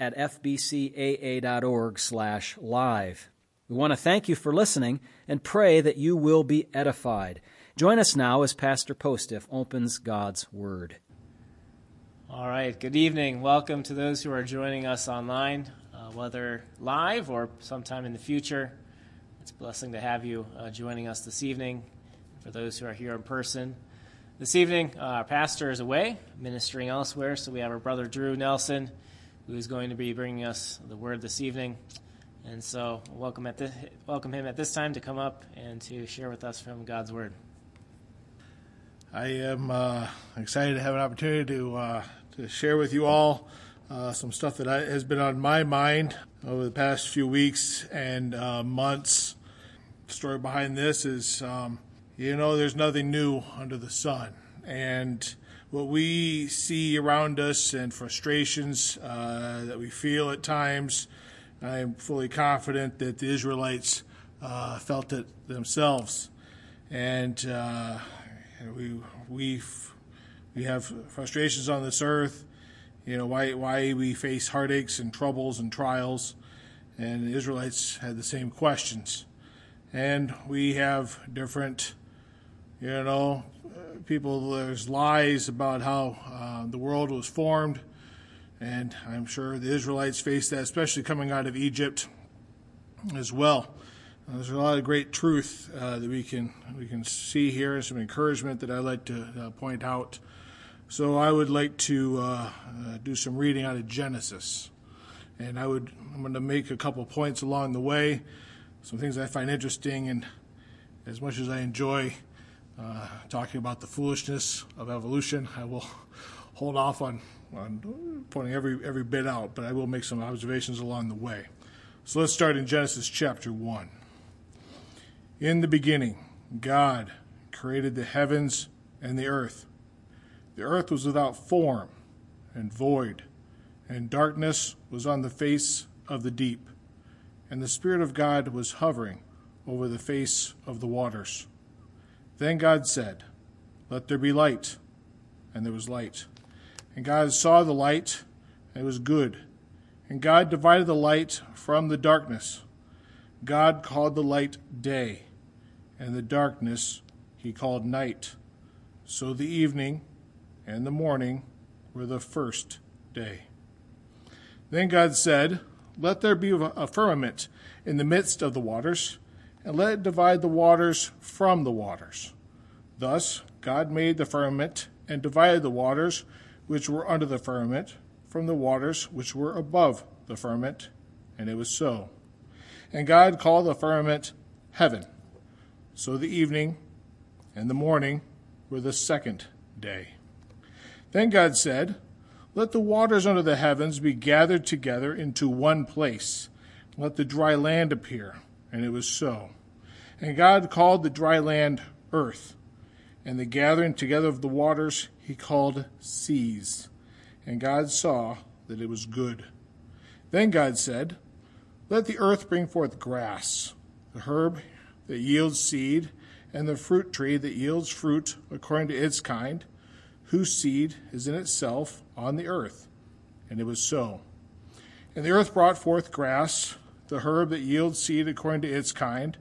at fbcaa.org slash live. We want to thank you for listening and pray that you will be edified. Join us now as Pastor Postiff opens God's Word. All right, good evening. Welcome to those who are joining us online, uh, whether live or sometime in the future. It's a blessing to have you uh, joining us this evening. For those who are here in person, this evening, uh, our pastor is away, ministering elsewhere, so we have our brother Drew Nelson who is going to be bringing us the word this evening. And so, welcome, at this, welcome him at this time to come up and to share with us from God's word. I am uh, excited to have an opportunity to uh, to share with you all uh, some stuff that I, has been on my mind over the past few weeks and uh, months. The story behind this is, um, you know, there's nothing new under the sun, and what we see around us and frustrations uh, that we feel at times, I'm fully confident that the Israelites uh, felt it themselves. And uh, we, we, we have frustrations on this earth, you know, why, why we face heartaches and troubles and trials. And the Israelites had the same questions. And we have different, you know, people, there's lies about how uh, the world was formed, and I'm sure the Israelites faced that, especially coming out of Egypt as well. Uh, there's a lot of great truth uh, that we can we can see here, and some encouragement that I'd like to uh, point out. So I would like to uh, uh, do some reading out of Genesis, and I would I'm going to make a couple points along the way, some things I find interesting, and as much as I enjoy uh, talking about the foolishness of evolution. I will hold off on, on pointing every, every bit out, but I will make some observations along the way. So let's start in Genesis chapter 1. In the beginning, God created the heavens and the earth. The earth was without form and void, and darkness was on the face of the deep. And the Spirit of God was hovering over the face of the waters. Then God said, Let there be light. And there was light. And God saw the light, and it was good. And God divided the light from the darkness. God called the light day, and the darkness he called night. So the evening and the morning were the first day. Then God said, Let there be a firmament in the midst of the waters and let it divide the waters from the waters. Thus God made the firmament and divided the waters which were under the firmament from the waters which were above the firmament, and it was so. And God called the firmament heaven. So the evening and the morning were the second day. Then God said, Let the waters under the heavens be gathered together into one place. Let the dry land appear. And it was so. And God called the dry land earth, and the gathering together of the waters he called seas. And God saw that it was good. Then God said, Let the earth bring forth grass, the herb that yields seed, and the fruit tree that yields fruit according to its kind, whose seed is in itself on the earth. And it was so. And the earth brought forth grass, the herb that yields seed according to its kind,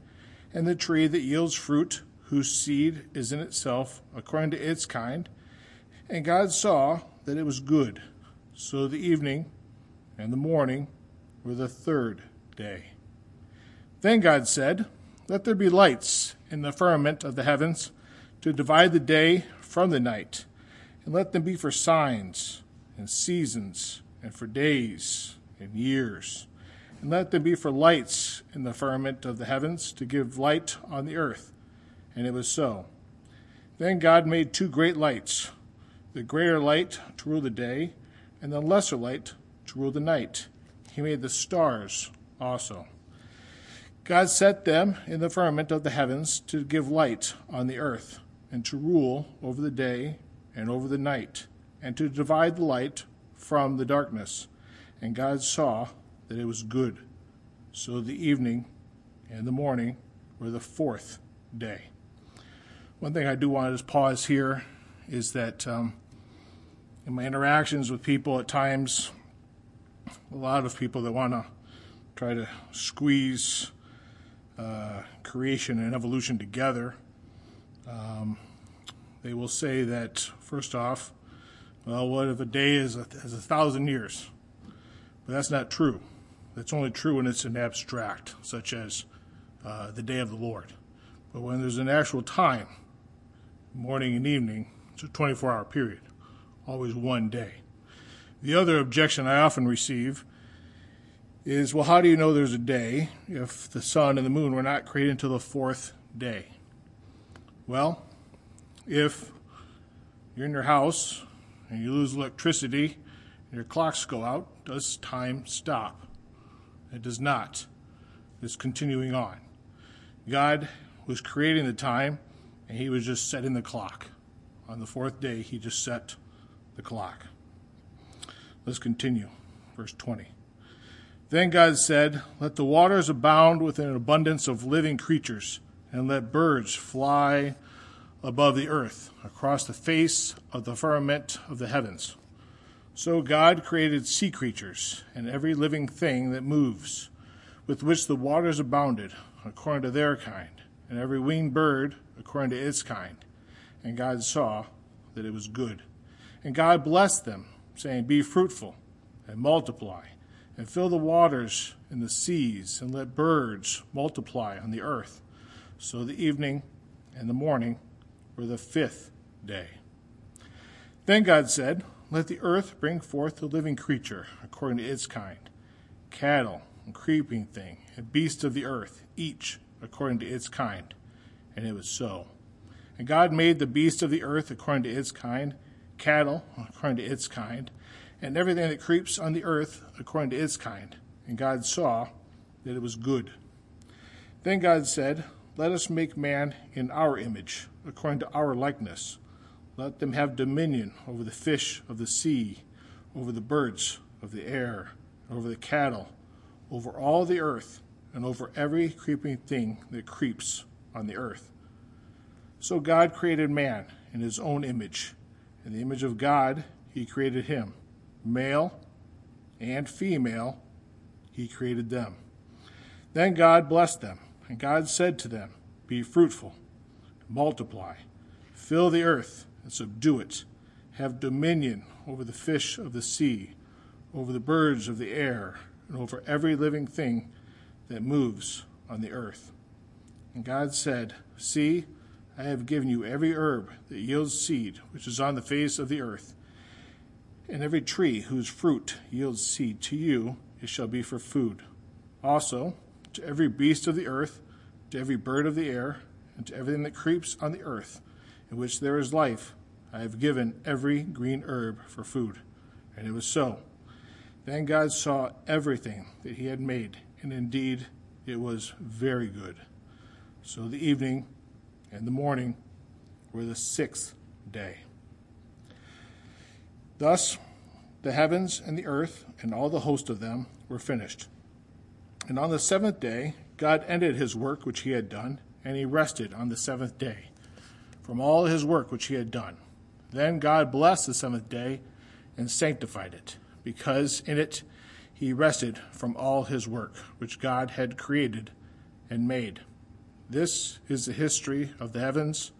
and the tree that yields fruit, whose seed is in itself according to its kind. And God saw that it was good. So the evening and the morning were the third day. Then God said, Let there be lights in the firmament of the heavens to divide the day from the night, and let them be for signs and seasons and for days and years and let them be for lights in the firmament of the heavens to give light on the earth. And it was so. Then God made two great lights the greater light to rule the day, and the lesser light to rule the night. He made the stars also. God set them in the firmament of the heavens to give light on the earth, and to rule over the day and over the night, and to divide the light from the darkness. And God saw that it was good. So the evening and the morning were the fourth day. One thing I do want to just pause here is that um, in my interactions with people at times, a lot of people that want to try to squeeze uh, creation and evolution together, um, they will say that, first off, well, what if a day is a, is a thousand years? But that's not true. That's only true when it's an abstract, such as uh, the day of the Lord. But when there's an actual time, morning and evening, it's a 24 hour period, always one day. The other objection I often receive is well, how do you know there's a day if the sun and the moon were not created until the fourth day? Well, if you're in your house and you lose electricity and your clocks go out, does time stop? It does not. It's continuing on. God was creating the time and he was just setting the clock. On the fourth day, he just set the clock. Let's continue. Verse 20. Then God said, Let the waters abound with an abundance of living creatures, and let birds fly above the earth, across the face of the firmament of the heavens. So God created sea creatures, and every living thing that moves, with which the waters abounded, according to their kind, and every winged bird according to its kind. And God saw that it was good. And God blessed them, saying, Be fruitful, and multiply and fill the waters and the seas, and let birds multiply on the earth. So the evening and the morning were the fifth day. Then God said, Let the earth bring forth the living creature according to its kind, cattle and creeping thing, and beasts of the earth, each according to its kind. And it was so. And God made the beasts of the earth according to its kind, cattle according to its kind, and everything that creeps on the earth according to its kind. And God saw that it was good. Then God said, Let us make man in our image, according to our likeness. Let them have dominion over the fish of the sea, over the birds of the air, over the cattle, over all the earth, and over every creeping thing that creeps on the earth. So God created man in his own image. In the image of God, he created him male and female, he created them. Then God blessed them, and God said to them, Be fruitful, multiply, fill the earth, and subdue it. Have dominion over the fish of the sea, over the birds of the air, and over every living thing that moves on the earth. And God said, See, I have given you every herb that yields seed, which is on the face of the earth and every tree whose fruit yields seed to you, it shall be for food. Also, to every beast of the earth, to every bird of the air, and to everything that creeps on the earth, in which there is life, I have given every green herb for food. And it was so. Then God saw everything that he had made, and indeed it was very good. So the evening and the morning were the sixth day. Thus, the heavens and the earth and all the host of them were finished. And on the seventh day, God ended his work which he had done, and he rested on the seventh day from all his work which he had done. Then God blessed the seventh day and sanctified it, because in it he rested from all his work which God had created and made. This is the history of the heavens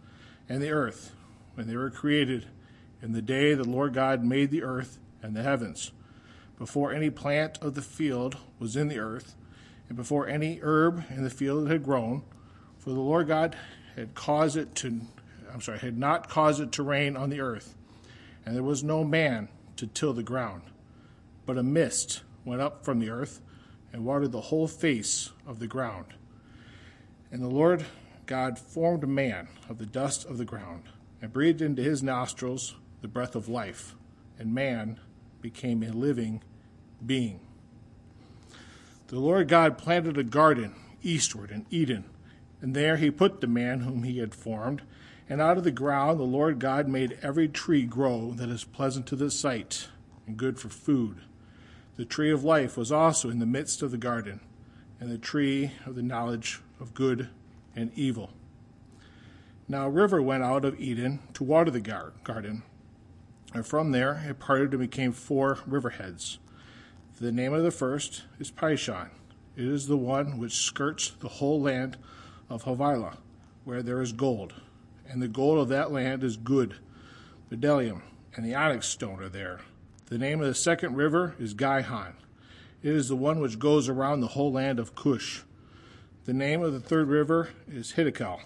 and the earth when they were created in the day the Lord God made the earth and the heavens, before any plant of the field was in the earth, and before any herb in the field had grown, for the Lord God had caused it to I'm sorry, had not caused it to rain on the earth, and there was no man to till the ground. But a mist went up from the earth and watered the whole face of the ground. And the Lord God formed man of the dust of the ground, and breathed into his nostrils the breath of life, and man became a living being. The Lord God planted a garden eastward in Eden. And there he put the man whom he had formed. And out of the ground the Lord God made every tree grow that is pleasant to the sight and good for food. The tree of life was also in the midst of the garden, and the tree of the knowledge of good and evil. Now a river went out of Eden to water the gar- garden, and from there it parted and became four riverheads. The name of the first is Pishon. It is the one which skirts the whole land of Havilah, where there is gold. And the gold of that land is good. Bdellium and the onyx stone are there. The name of the second river is Gihon. It is the one which goes around the whole land of Cush. The name of the third river is Hiddekel.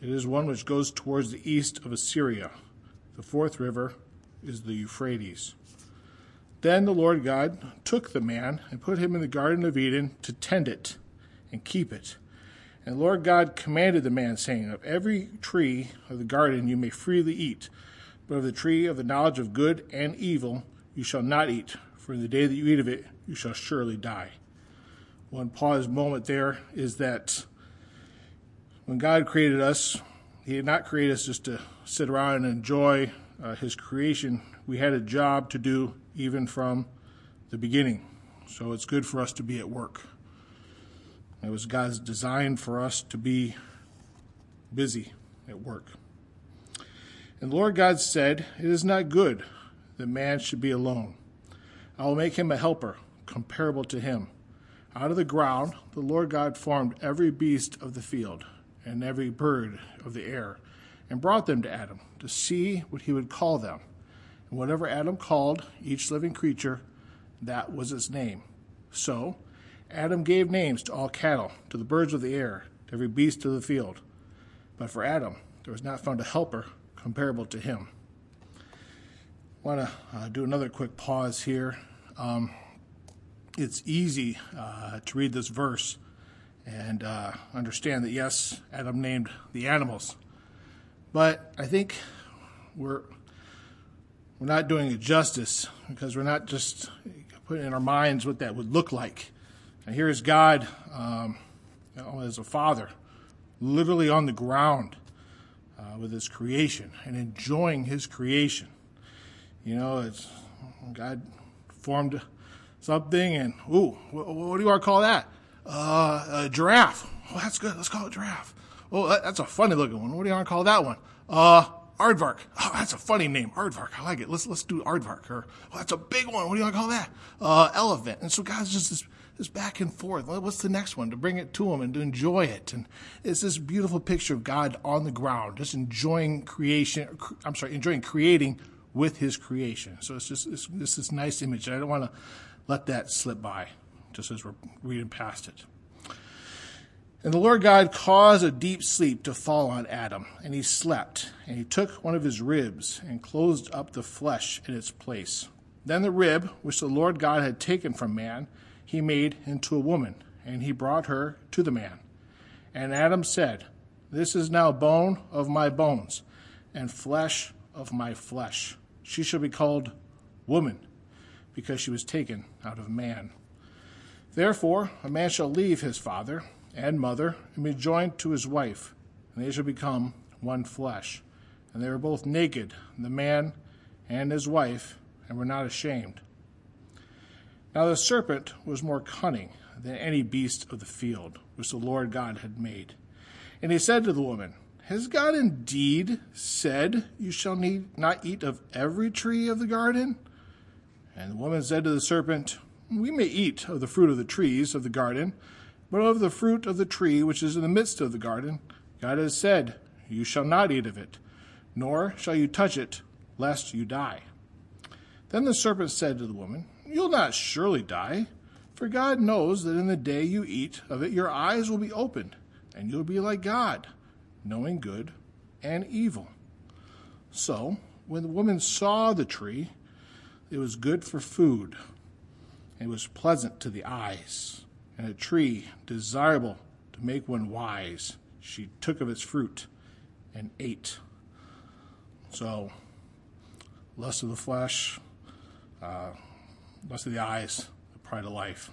It is one which goes towards the east of Assyria. The fourth river is the Euphrates. Then the Lord God took the man and put him in the Garden of Eden to tend it and keep it. And the Lord God commanded the man, saying, Of every tree of the garden you may freely eat, but of the tree of the knowledge of good and evil you shall not eat, for in the day that you eat of it you shall surely die. One pause moment there is that when God created us, He did not create us just to sit around and enjoy uh, His creation. We had a job to do even from the beginning. So it's good for us to be at work. It was God's design for us to be busy at work. And the Lord God said, It is not good that man should be alone. I will make him a helper comparable to him. Out of the ground the Lord God formed every beast of the field and every bird of the air and brought them to Adam to see what he would call them. And whatever Adam called each living creature, that was its name. So, Adam gave names to all cattle, to the birds of the air, to every beast of the field. But for Adam, there was not found a helper comparable to him. I want to uh, do another quick pause here. Um, it's easy uh, to read this verse and uh, understand that, yes, Adam named the animals. But I think we're, we're not doing it justice because we're not just putting in our minds what that would look like. And here is God um, you know, as a father, literally on the ground uh, with his creation and enjoying his creation. You know, it's God formed something, and ooh, what, what do you want to call that? Uh, a giraffe. Oh, that's good. Let's call it giraffe. Oh, that, that's a funny looking one. What do you want to call that one? Uh, Aardvark. Oh, that's a funny name. Aardvark. I like it. Let's let's do Aardvark. Or oh, that's a big one. What do you want to call that? Uh, elephant. And so God's just this this back and forth. What's the next one? To bring it to him and to enjoy it. And it's this beautiful picture of God on the ground, just enjoying creation. I'm sorry, enjoying creating with his creation. So it's just it's, it's this nice image. I don't want to let that slip by just as we're reading past it. And the Lord God caused a deep sleep to fall on Adam, and he slept. And he took one of his ribs and closed up the flesh in its place. Then the rib, which the Lord God had taken from man, he made into a woman, and he brought her to the man. And Adam said, This is now bone of my bones, and flesh of my flesh. She shall be called woman, because she was taken out of man. Therefore, a man shall leave his father and mother and be joined to his wife, and they shall become one flesh. And they were both naked, the man and his wife, and were not ashamed. Now the serpent was more cunning than any beast of the field which the Lord God had made. And he said to the woman, Has God indeed said, You shall need not eat of every tree of the garden? And the woman said to the serpent, We may eat of the fruit of the trees of the garden, but of the fruit of the tree which is in the midst of the garden, God has said, You shall not eat of it, nor shall you touch it, lest you die. Then the serpent said to the woman, You'll not surely die, for God knows that in the day you eat of it, your eyes will be opened, and you'll be like God, knowing good and evil. So, when the woman saw the tree, it was good for food, and it was pleasant to the eyes, and a tree desirable to make one wise. She took of its fruit and ate. So, lust of the flesh, uh, lust of the eyes, the pride of life.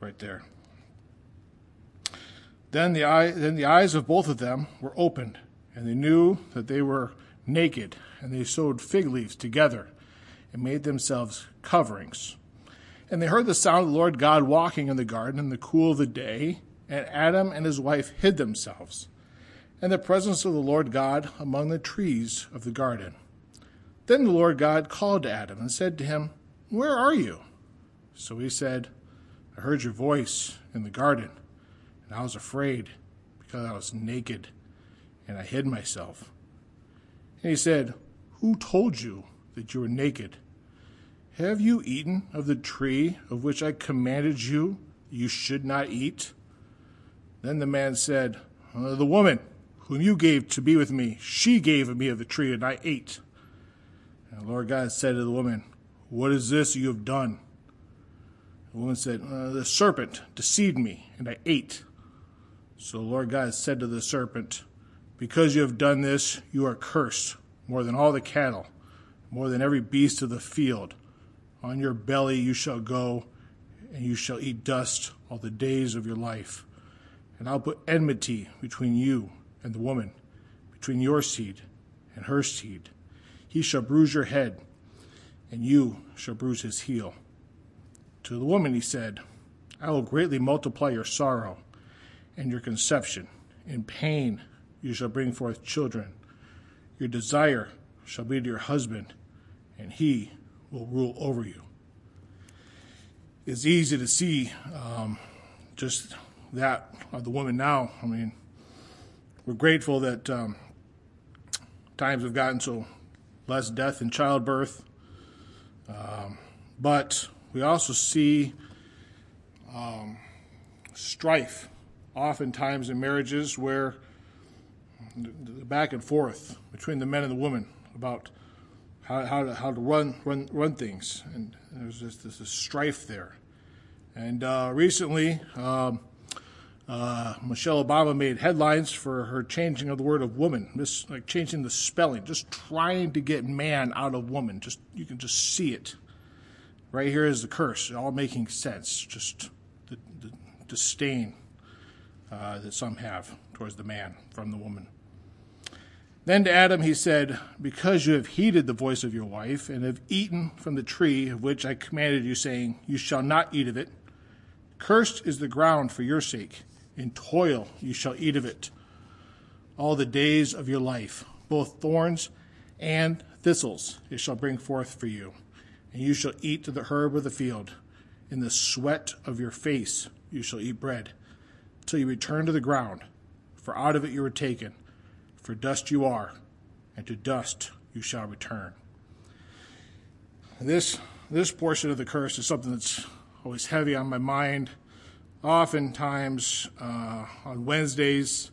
Right there. Then the, eye, then the eyes of both of them were opened, and they knew that they were naked, and they sewed fig leaves together and made themselves coverings. And they heard the sound of the Lord God walking in the garden in the cool of the day, and Adam and his wife hid themselves in the presence of the Lord God among the trees of the garden. Then the Lord God called to Adam and said to him, Where are you? So he said, I heard your voice in the garden, and I was afraid because I was naked, and I hid myself. And he said, Who told you that you were naked? Have you eaten of the tree of which I commanded you you should not eat? Then the man said, uh, The woman whom you gave to be with me, she gave me of the tree, and I ate. And the Lord God said to the woman, What is this you have done? The woman said, uh, The serpent deceived me, and I ate. So the Lord God said to the serpent, Because you have done this, you are cursed more than all the cattle, more than every beast of the field. On your belly you shall go, and you shall eat dust all the days of your life. And I'll put enmity between you and the woman, between your seed and her seed. He shall bruise your head, and you shall bruise his heel. To the woman he said, I will greatly multiply your sorrow and your conception. In pain you shall bring forth children. Your desire shall be to your husband, and he will rule over you. It's easy to see um, just that of the woman now. I mean, we're grateful that um, times have gotten so less death in childbirth, um, but we also see um, strife oftentimes in marriages where the back and forth between the men and the women about how, how, to, how to run, run, run things. And there's just this, strife there. And uh, recently, um, uh, Michelle Obama made headlines for her changing of the word of woman, just like changing the spelling, just trying to get man out of woman. Just you can just see it. Right here is the curse, all making sense. Just the, the disdain uh, that some have towards the man from the woman. Then to Adam he said, Because you have heeded the voice of your wife, and have eaten from the tree of which I commanded you, saying, You shall not eat of it, cursed is the ground for your sake in toil you shall eat of it all the days of your life. Both thorns and thistles it shall bring forth for you, and you shall eat the herb of the field. In the sweat of your face you shall eat bread, till you return to the ground, for out of it you were taken. For dust you are, and to dust you shall return. This, this portion of the curse is something that's always heavy on my mind oftentimes uh, on Wednesdays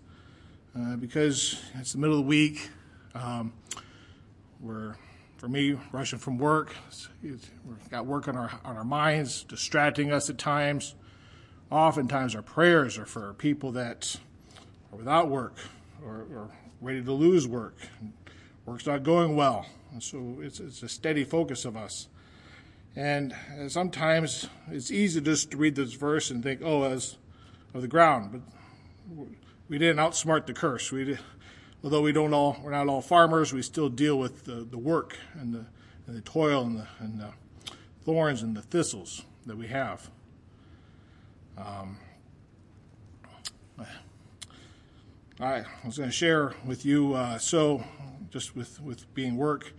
uh, because it's the middle of the week. Um, we're, for me, rushing from work. we've got work on our on our minds, distracting us at times. Oftentimes, our prayers are for people that are without work or, or ready to lose work. Work's not going well, and so it's it's a steady focus of us. And sometimes it's easy just to read this verse and think, oh, as of the ground. But we didn't outsmart the curse. We although we don't all, we're not all farmers, we still deal with the, the work and the, and the toil and the, and the thorns and the thistles that we have. Um, I was going to share with you, uh, so just with, with being work,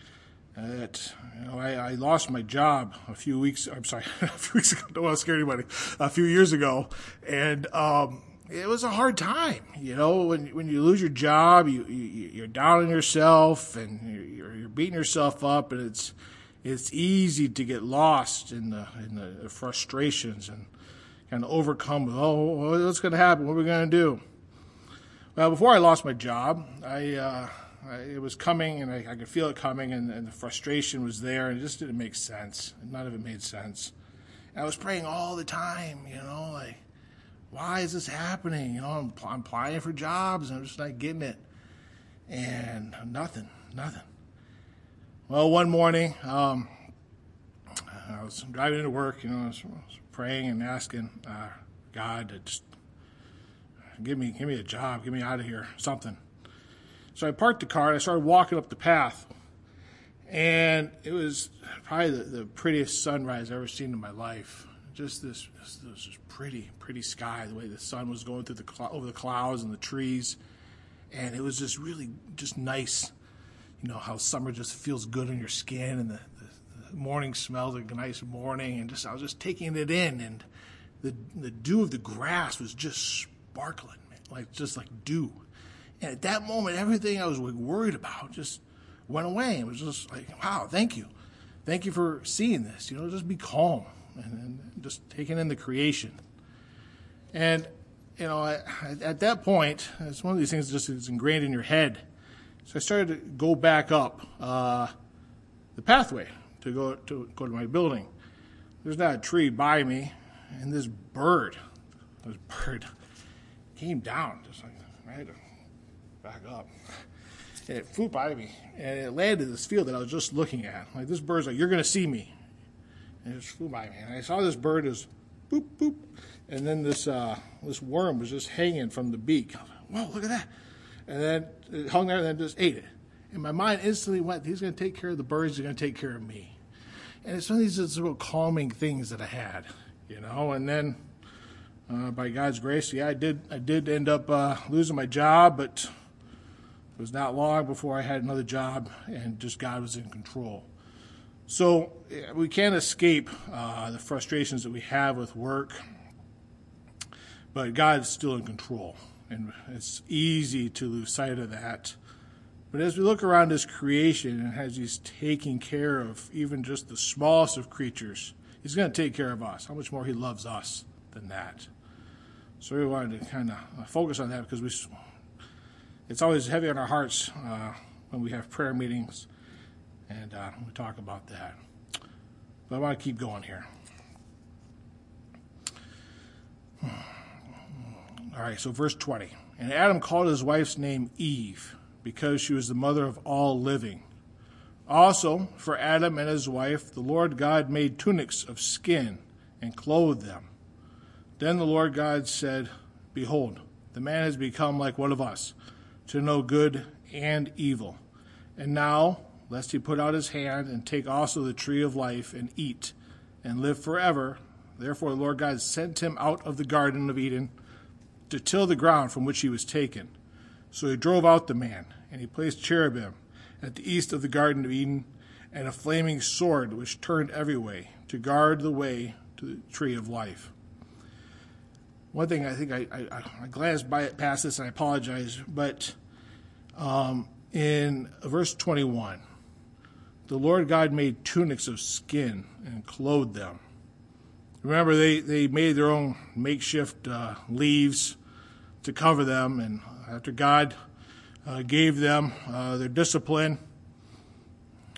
that you know, I, I, lost my job a few weeks. I'm sorry, a few weeks ago. Don't want to scare anybody. A few years ago, and um, it was a hard time. You know, when when you lose your job, you, you are down on yourself and you're, you're beating yourself up, and it's it's easy to get lost in the in the frustrations and kind of overcome. Oh, what's going to happen? What are we going to do? Well, before I lost my job, I. Uh, it was coming, and I, I could feel it coming, and, and, the frustration was there, and it just didn't make sense. None of it made sense. And I was praying all the time, you know, like, why is this happening? You know, I'm, I'm applying for jobs, and I'm just not getting it. And nothing, nothing. Well, one morning, um, I was driving to work, you know, I was, I was praying and asking uh, God to just give me give me a job, get me out of here, something. So I parked the car and I started walking up the path. And it was probably the, the prettiest sunrise I've ever seen in my life. Just this, this, this pretty, pretty sky, the way the sun was going through the over the clouds and the trees, and it was just really just nice. You know how summer just feels good on your skin, and the, the, the morning smells like a nice morning, and just I was just taking it in, and the the dew of the grass was just sparkling, like just like dew. And at that moment, everything I was worried about just went away. It was just like, wow, thank you. Thank you for seeing this. You know, just be calm and, and just taking in the creation. And, you know, I, at that point, it's one of these things just is ingrained in your head. So I started to go back up uh, the pathway to go to go to my building. There's not a tree by me, and this bird, this bird, came down just like right back up and it flew by me, and it landed this field that I was just looking at. Like this bird's like, "You're to see me," and it just flew by me. And I saw this bird is boop boop, and then this uh, this worm was just hanging from the beak. Was like, "Whoa, look at that!" And then it hung there and then just ate it. And my mind instantly went, "He's going to take care of the birds. He's going to take care of me." And it's one of these little calming things that I had, you know. And then, uh, by God's grace, yeah, I did I did end up uh, losing my job, but it was not long before I had another job, and just God was in control. So we can't escape uh, the frustrations that we have with work, but God is still in control, and it's easy to lose sight of that. But as we look around His creation and as He's taking care of even just the smallest of creatures, He's going to take care of us. How much more He loves us than that. So we wanted to kind of focus on that because we it's always heavy on our hearts uh, when we have prayer meetings and uh, we talk about that. But I want to keep going here. All right, so verse 20. And Adam called his wife's name Eve because she was the mother of all living. Also, for Adam and his wife, the Lord God made tunics of skin and clothed them. Then the Lord God said, Behold, the man has become like one of us to know good and evil. And now, lest he put out his hand and take also the tree of life and eat and live forever, therefore the Lord God sent him out of the Garden of Eden to till the ground from which he was taken. So he drove out the man, and he placed cherubim at the east of the Garden of Eden, and a flaming sword which turned every way to guard the way to the tree of life. One thing I think I, I, I glanced by it past this, and I apologize, but um, in verse 21, the Lord God made tunics of skin and clothed them. Remember, they, they made their own makeshift uh, leaves to cover them, and after God uh, gave them uh, their discipline,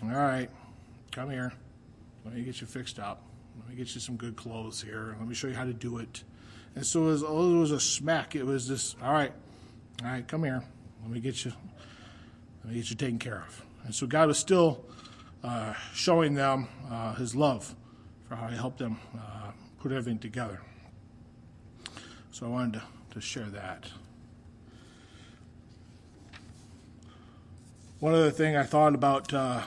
all right, come here. Let me get you fixed up. Let me get you some good clothes here. Let me show you how to do it. And so it was, oh, it was a smack. It was this, all right, all right, come here. Let me get you, let me get you taken care of. And so God was still uh, showing them uh, his love for how he helped them uh, put everything together. So I wanted to, to share that. One other thing I thought about uh,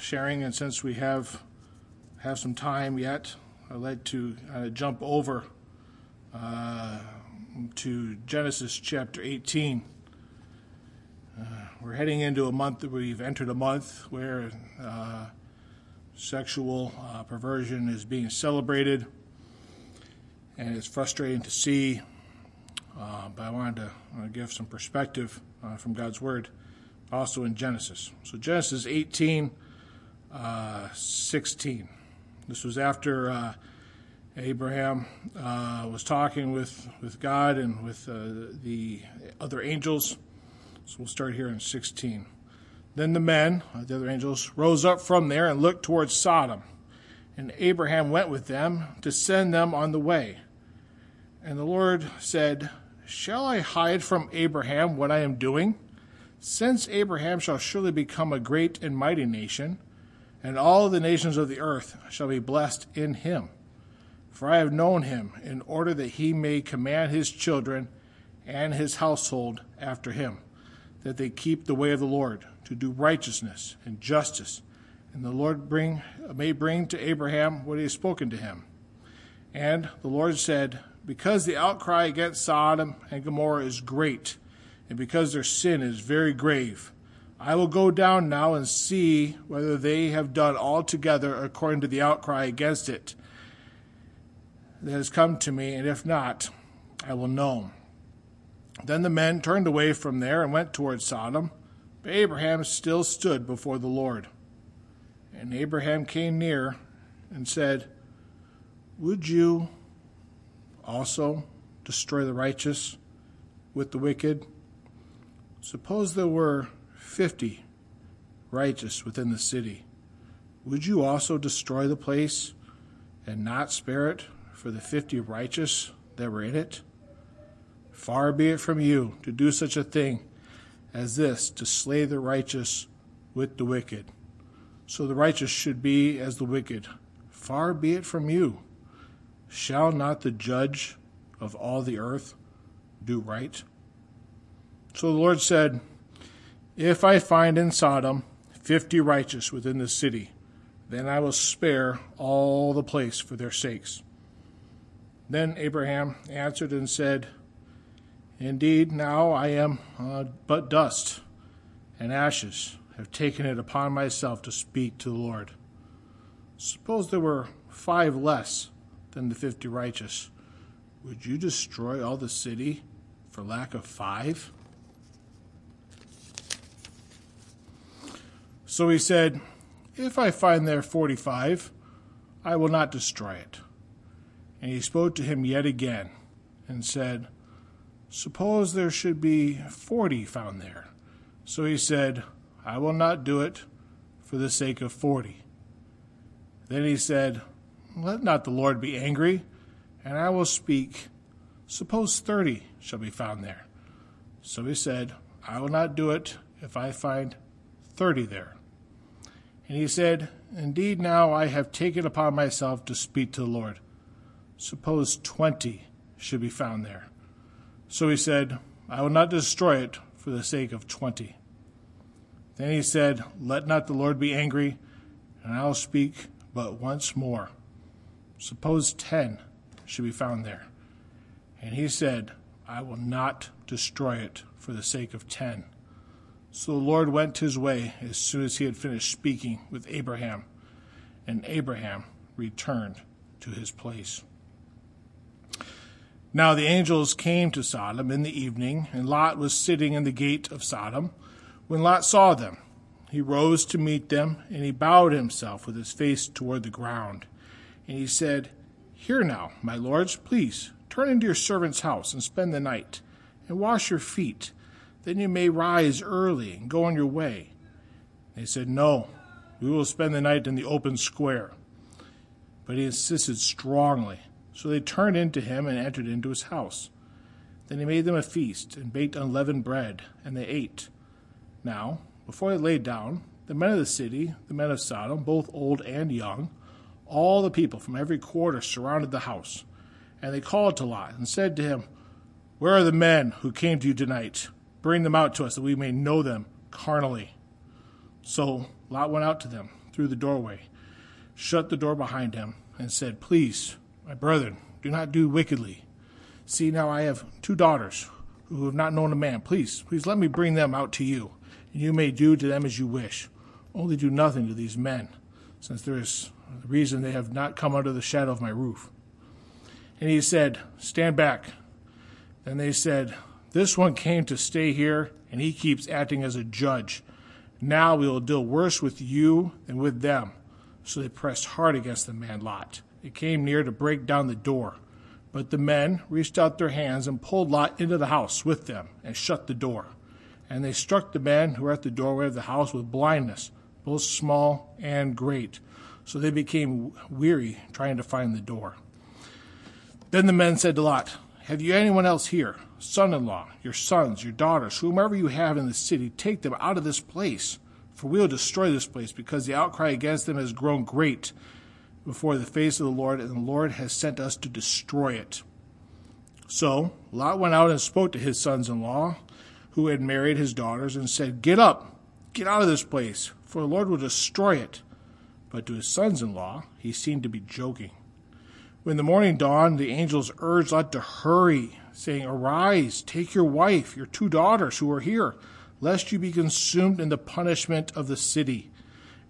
sharing, and since we have have some time yet, I'd like to uh, jump over uh, to Genesis chapter 18. Uh, we're heading into a month, we've entered a month where uh, sexual uh, perversion is being celebrated, and it's frustrating to see. Uh, but I wanted to uh, give some perspective from God's Word, also in Genesis. So, Genesis 18 16. This was after Abraham uh, was talking with, with God and with uh, the other angels. So we'll start here in 16. Then the men, uh, the other angels, rose up from there and looked towards Sodom. And Abraham went with them to send them on the way. And the Lord said, Shall I hide from Abraham what I am doing? Since Abraham shall surely become a great and mighty nation, and all the nations of the earth shall be blessed in him. For I have known him in order that he may command his children and his household after him, that they keep the way of the Lord, to do righteousness and justice, and the Lord bring, may bring to Abraham what he has spoken to him. And the Lord said, Because the outcry against Sodom and Gomorrah is great, and because their sin is very grave, I will go down now and see whether they have done altogether according to the outcry against it that has come to me, and if not, I will know. Then the men turned away from there and went toward Sodom, but Abraham still stood before the Lord. And Abraham came near and said, Would you also destroy the righteous with the wicked? Suppose there were fifty righteous within the city. Would you also destroy the place and not spare it for the fifty righteous that were in it? Far be it from you to do such a thing as this, to slay the righteous with the wicked. So the righteous should be as the wicked. Far be it from you. Shall not the judge of all the earth do right? So the Lord said, If I find in Sodom fifty righteous within the city, then I will spare all the place for their sakes. Then Abraham answered and said, Indeed, now I am uh, but dust and ashes, have taken it upon myself to speak to the Lord. Suppose there were five less than the fifty righteous. Would you destroy all the city for lack of five? So he said, If I find there forty five, I will not destroy it. And he spoke to him yet again, and said, Suppose there should be forty found there. So he said, I will not do it for the sake of forty. Then he said, Let not the Lord be angry, and I will speak. Suppose thirty shall be found there. So he said, I will not do it if I find thirty there. And he said, Indeed, now I have taken upon myself to speak to the Lord. Suppose twenty should be found there. So he said, I will not destroy it for the sake of twenty. Then he said, Let not the Lord be angry, and I will speak but once more. Suppose ten should be found there. And he said, I will not destroy it for the sake of ten. So the Lord went his way as soon as he had finished speaking with Abraham, and Abraham returned to his place. Now the angels came to Sodom in the evening, and Lot was sitting in the gate of Sodom. When Lot saw them, he rose to meet them, and he bowed himself with his face toward the ground. And he said, Here now, my lords, please turn into your servant's house and spend the night, and wash your feet. Then you may rise early and go on your way. They said, No, we will spend the night in the open square. But he insisted strongly. So they turned into him and entered into his house. Then he made them a feast and baked unleavened bread, and they ate. Now, before they lay down, the men of the city, the men of Sodom, both old and young, all the people from every quarter surrounded the house. And they called to Lot and said to him, Where are the men who came to you tonight? Bring them out to us that we may know them carnally. So Lot went out to them through the doorway, shut the door behind him, and said, Please, my brethren, do not do wickedly. See, now I have two daughters who have not known a man. Please, please let me bring them out to you, and you may do to them as you wish. Only do nothing to these men, since there is a reason they have not come under the shadow of my roof. And he said, Stand back. Then they said, This one came to stay here, and he keeps acting as a judge. Now we will deal worse with you than with them. So they pressed hard against the man Lot it came near to break down the door. But the men reached out their hands and pulled Lot into the house with them and shut the door. And they struck the men who were at the doorway of the house with blindness, both small and great. So they became weary trying to find the door. Then the men said to Lot, Have you anyone else here? Son in law, your sons, your daughters, whomever you have in the city, take them out of this place. For we will destroy this place because the outcry against them has grown great before the face of the Lord, and the Lord has sent us to destroy it. So Lot went out and spoke to his sons in law, who had married his daughters, and said, Get up, get out of this place, for the Lord will destroy it. But to his sons in law, he seemed to be joking. When the morning dawned, the angels urged Lot to hurry, saying, Arise, take your wife, your two daughters who are here, lest you be consumed in the punishment of the city.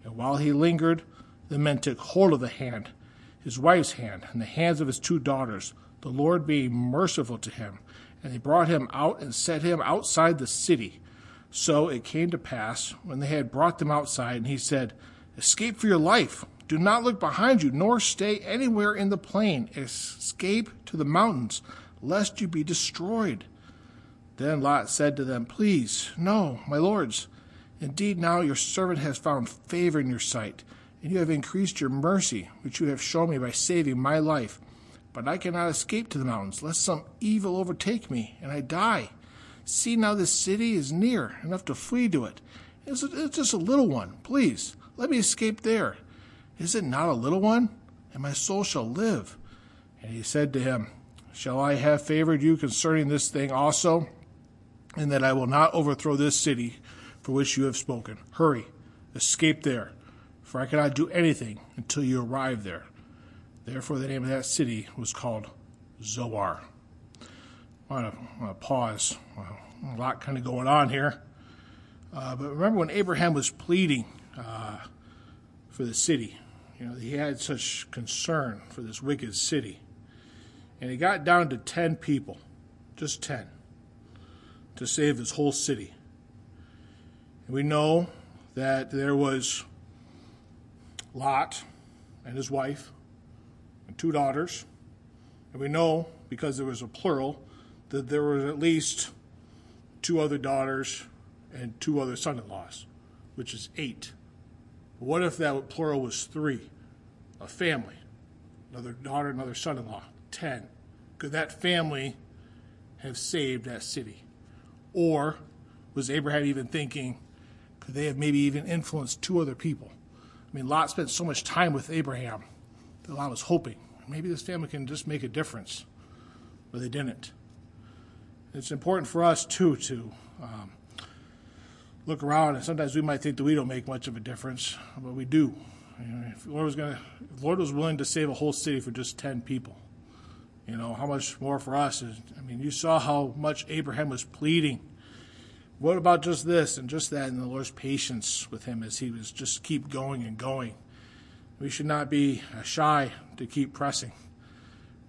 And while he lingered, the men took hold of the hand, his wife's hand, and the hands of his two daughters, the Lord being merciful to him. And they brought him out and set him outside the city. So it came to pass, when they had brought them outside, and he said, Escape for your life do not look behind you, nor stay anywhere in the plain. Escape to the mountains, lest you be destroyed. Then Lot said to them, Please, no, my lords. Indeed, now your servant has found favor in your sight, and you have increased your mercy, which you have shown me by saving my life. But I cannot escape to the mountains, lest some evil overtake me, and I die. See now, this city is near, enough to flee to it. It's, just a little one. Please, let me escape there. Is it not a little one? And my soul shall live. And he said to him, Shall I have favored you concerning this thing also? And that I will not overthrow this city for which you have spoken. Hurry, escape there, for I cannot do anything until you arrive there. Therefore, the name of that city was called Zoar. I want to, pause. a lot kind of going on here. Uh, but remember when Abraham was pleading uh, for the city, you know, he had such concern for this wicked city. And he got down to 10 people, just 10, to save his whole city. And we know that there was Lot and his wife and two daughters. And we know, because there was a plural, that there were at least two other daughters and two other son in laws, which is eight. But What if that plural was three? A family, another daughter, another son in law, 10. Could that family have saved that city? Or was Abraham even thinking, could they have maybe even influenced two other people? I mean, Lot spent so much time with Abraham that Lot was hoping maybe this family can just make a difference, but they didn't. It's important for us, too, to um, look around, and sometimes we might think that we don't make much of a difference, but we do. You know, if Lord was going if Lord was willing to save a whole city for just ten people, you know how much more for us is. I mean, you saw how much Abraham was pleading. What about just this and just that, and the Lord's patience with him as he was just keep going and going. We should not be shy to keep pressing,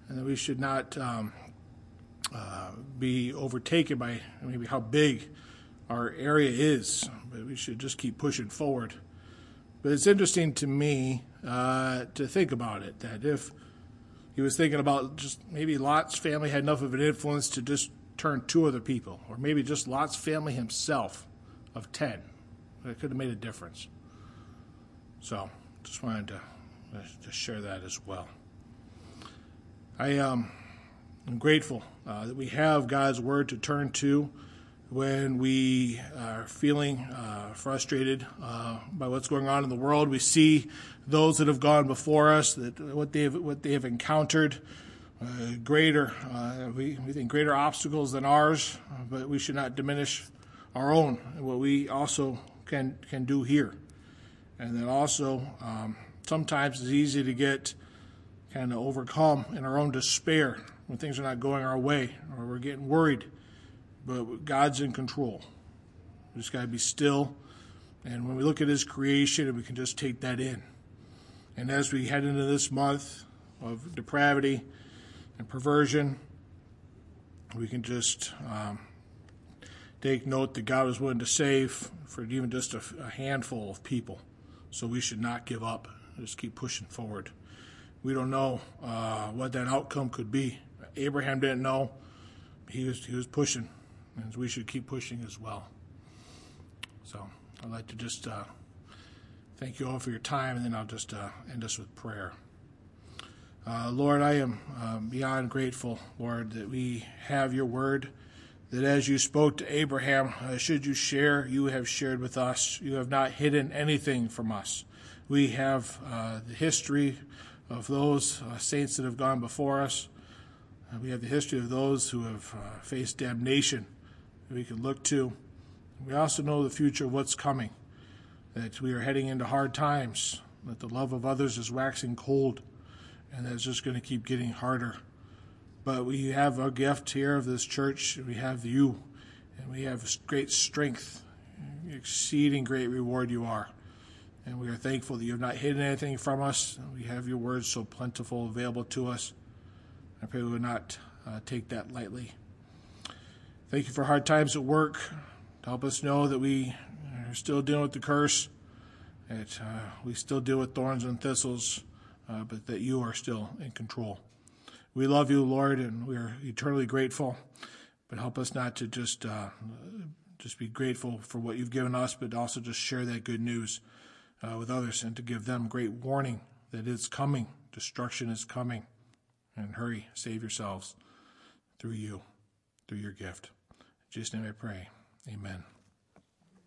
and we should not um, uh, be overtaken by maybe how big our area is, but we should just keep pushing forward. But it's interesting to me uh, to think about it that if he was thinking about just maybe Lot's family had enough of an influence to just turn two other people, or maybe just Lot's family himself of 10, it could have made a difference. So, just wanted to, to share that as well. I um, am grateful uh, that we have God's Word to turn to when we are feeling uh, frustrated uh, by what's going on in the world. We see those that have gone before us, that what they have, what they have encountered, greater, uh, we, we think greater obstacles than ours, but we should not diminish our own, what we also can, can do here. And then also, um, sometimes it's easy to get kind of overcome in our own despair when things are not going our way or we're getting worried but God's in control. We just got to be still. And when we look at His creation, we can just take that in. And as we head into this month of depravity and perversion, we can just um, take note that God was willing to save for even just a, a handful of people. So we should not give up. Just keep pushing forward. We don't know uh, what that outcome could be. Abraham didn't know. He was he was pushing and we should keep pushing as well. So I'd like to just uh, thank you all for your time, and then I'll just uh, end us with prayer. Uh, Lord, I am uh, beyond grateful, Lord, that we have your word, that as you spoke to Abraham, uh, should you share, you have shared with us. You have not hidden anything from us. We have uh, the history of those saints that have gone before us Uh, we have the history of those who have uh, faced damnation that we can look to. We also know the future of what's coming, that we are heading into hard times, that the love of others is waxing cold, and it's just going to keep getting harder. But we have a gift here of this church. We have you, and we have great strength, exceeding great reward you are. And we are thankful that you have not hidden anything from us. We have your words so plentiful available to us. I pray we will not uh, take that lightly. Thank you for hard times at work. To help us know that we are still dealing with the curse, that uh, we still deal with thorns and thistles, uh, but that you are still in control. We love you, Lord, and we are eternally grateful. But help us not to just uh, just be grateful for what you've given us, but also just share that good news uh, with others and to give them great warning that it's coming, destruction is coming. And hurry, save yourselves through you, through your gift. In Jesus' name I pray. Amen.